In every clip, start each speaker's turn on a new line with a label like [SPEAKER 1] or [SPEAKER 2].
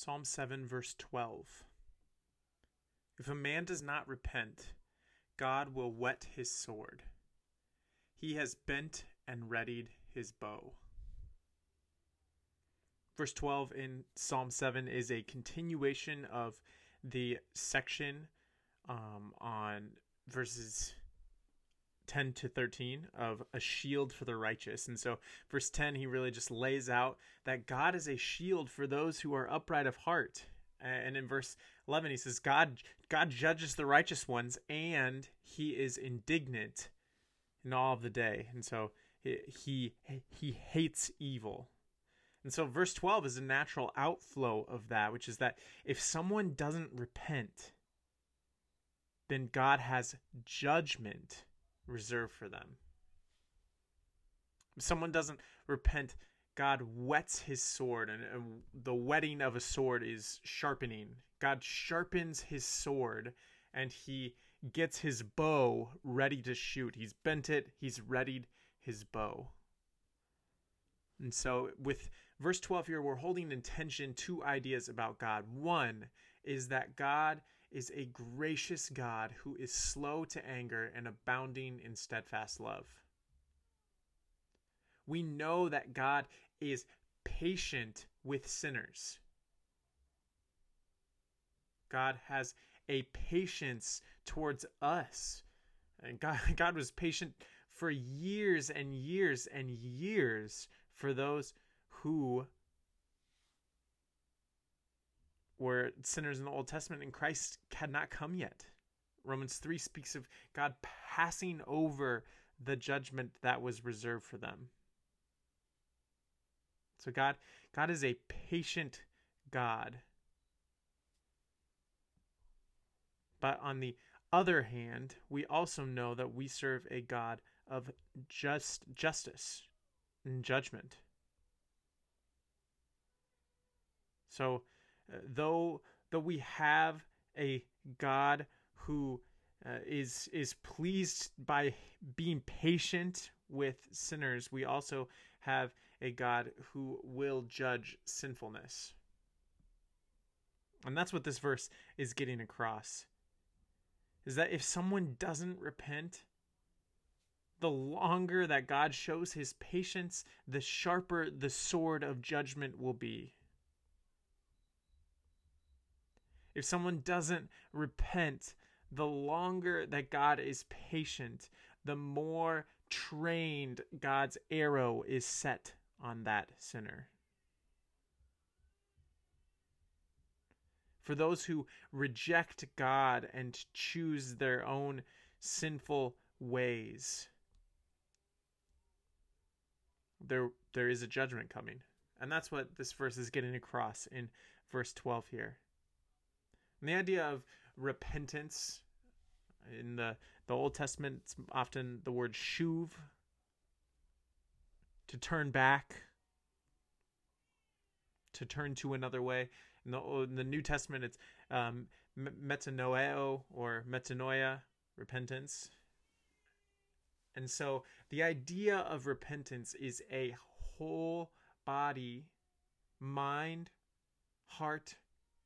[SPEAKER 1] Psalm 7, verse 12. If a man does not repent, God will whet his sword. He has bent and readied his bow. Verse 12 in Psalm 7 is a continuation of the section um, on verses 10 to 13 of a shield for the righteous. And so, verse 10, he really just lays out that God is a shield for those who are upright of heart. And in verse 11, he says, God, God judges the righteous ones and he is indignant in all of the day. And so, he, he, he hates evil. And so, verse 12 is a natural outflow of that, which is that if someone doesn't repent, then God has judgment reserved for them. If someone doesn't repent, God whets his sword, and, and the whetting of a sword is sharpening. God sharpens his sword, and he gets his bow ready to shoot. He's bent it, he's readied his bow. And so, with verse 12 here, we're holding in tension two ideas about God. One is that God is a gracious God who is slow to anger and abounding in steadfast love. We know that God is patient with sinners. God has a patience towards us. And God, God was patient for years and years and years for those who were sinners in the Old Testament and Christ had not come yet. Romans 3 speaks of God passing over the judgment that was reserved for them. So God God is a patient God. But on the other hand, we also know that we serve a God of just justice and judgment. So though though we have a God who uh, is is pleased by being patient with sinners, we also have a God who will judge sinfulness. And that's what this verse is getting across. Is that if someone doesn't repent, the longer that God shows his patience, the sharper the sword of judgment will be. If someone doesn't repent, the longer that God is patient, the more trained God's arrow is set on that sinner. For those who reject God and choose their own sinful ways, there there is a judgment coming. And that's what this verse is getting across in verse 12 here. And the idea of repentance in the, the Old Testament, it's often the word shuv, to turn back, to turn to another way. In the, in the New Testament, it's um, metanoeo or metanoia, repentance. And so the idea of repentance is a whole body, mind, heart,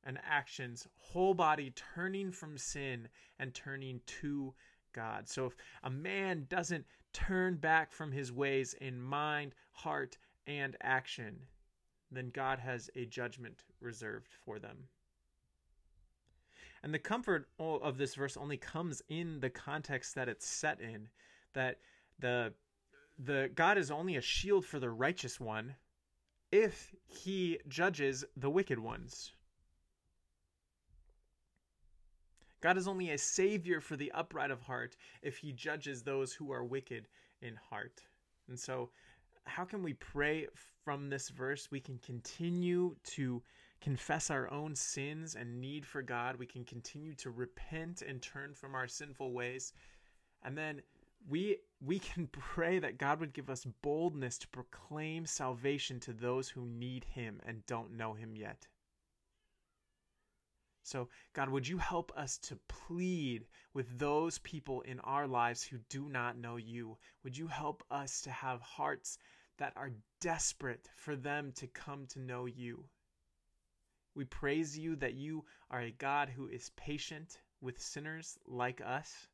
[SPEAKER 1] and actions, whole body turning from sin and turning to God. So if a man doesn't turn back from his ways in mind, heart, and action, then God has a judgment reserved for them. And the comfort of this verse only comes in the context that it's set in that the the God is only a shield for the righteous one if he judges the wicked ones. God is only a savior for the upright of heart if he judges those who are wicked in heart. And so, how can we pray from this verse? We can continue to confess our own sins and need for God. We can continue to repent and turn from our sinful ways. And then we we can pray that God would give us boldness to proclaim salvation to those who need him and don't know him yet. So, God, would you help us to plead with those people in our lives who do not know you? Would you help us to have hearts that are desperate for them to come to know you? We praise you that you are a God who is patient with sinners like us.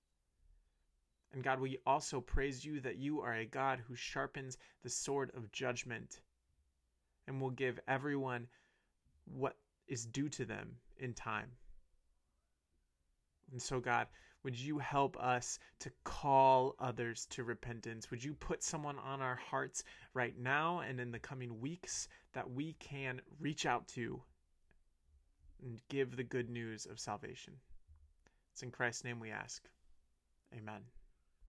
[SPEAKER 1] And God, we also praise you that you are a God who sharpens the sword of judgment and will give everyone what is due to them in time. And so, God, would you help us to call others to repentance? Would you put someone on our hearts right now and in the coming weeks that we can reach out to and give the good news of salvation? It's in Christ's name we ask. Amen.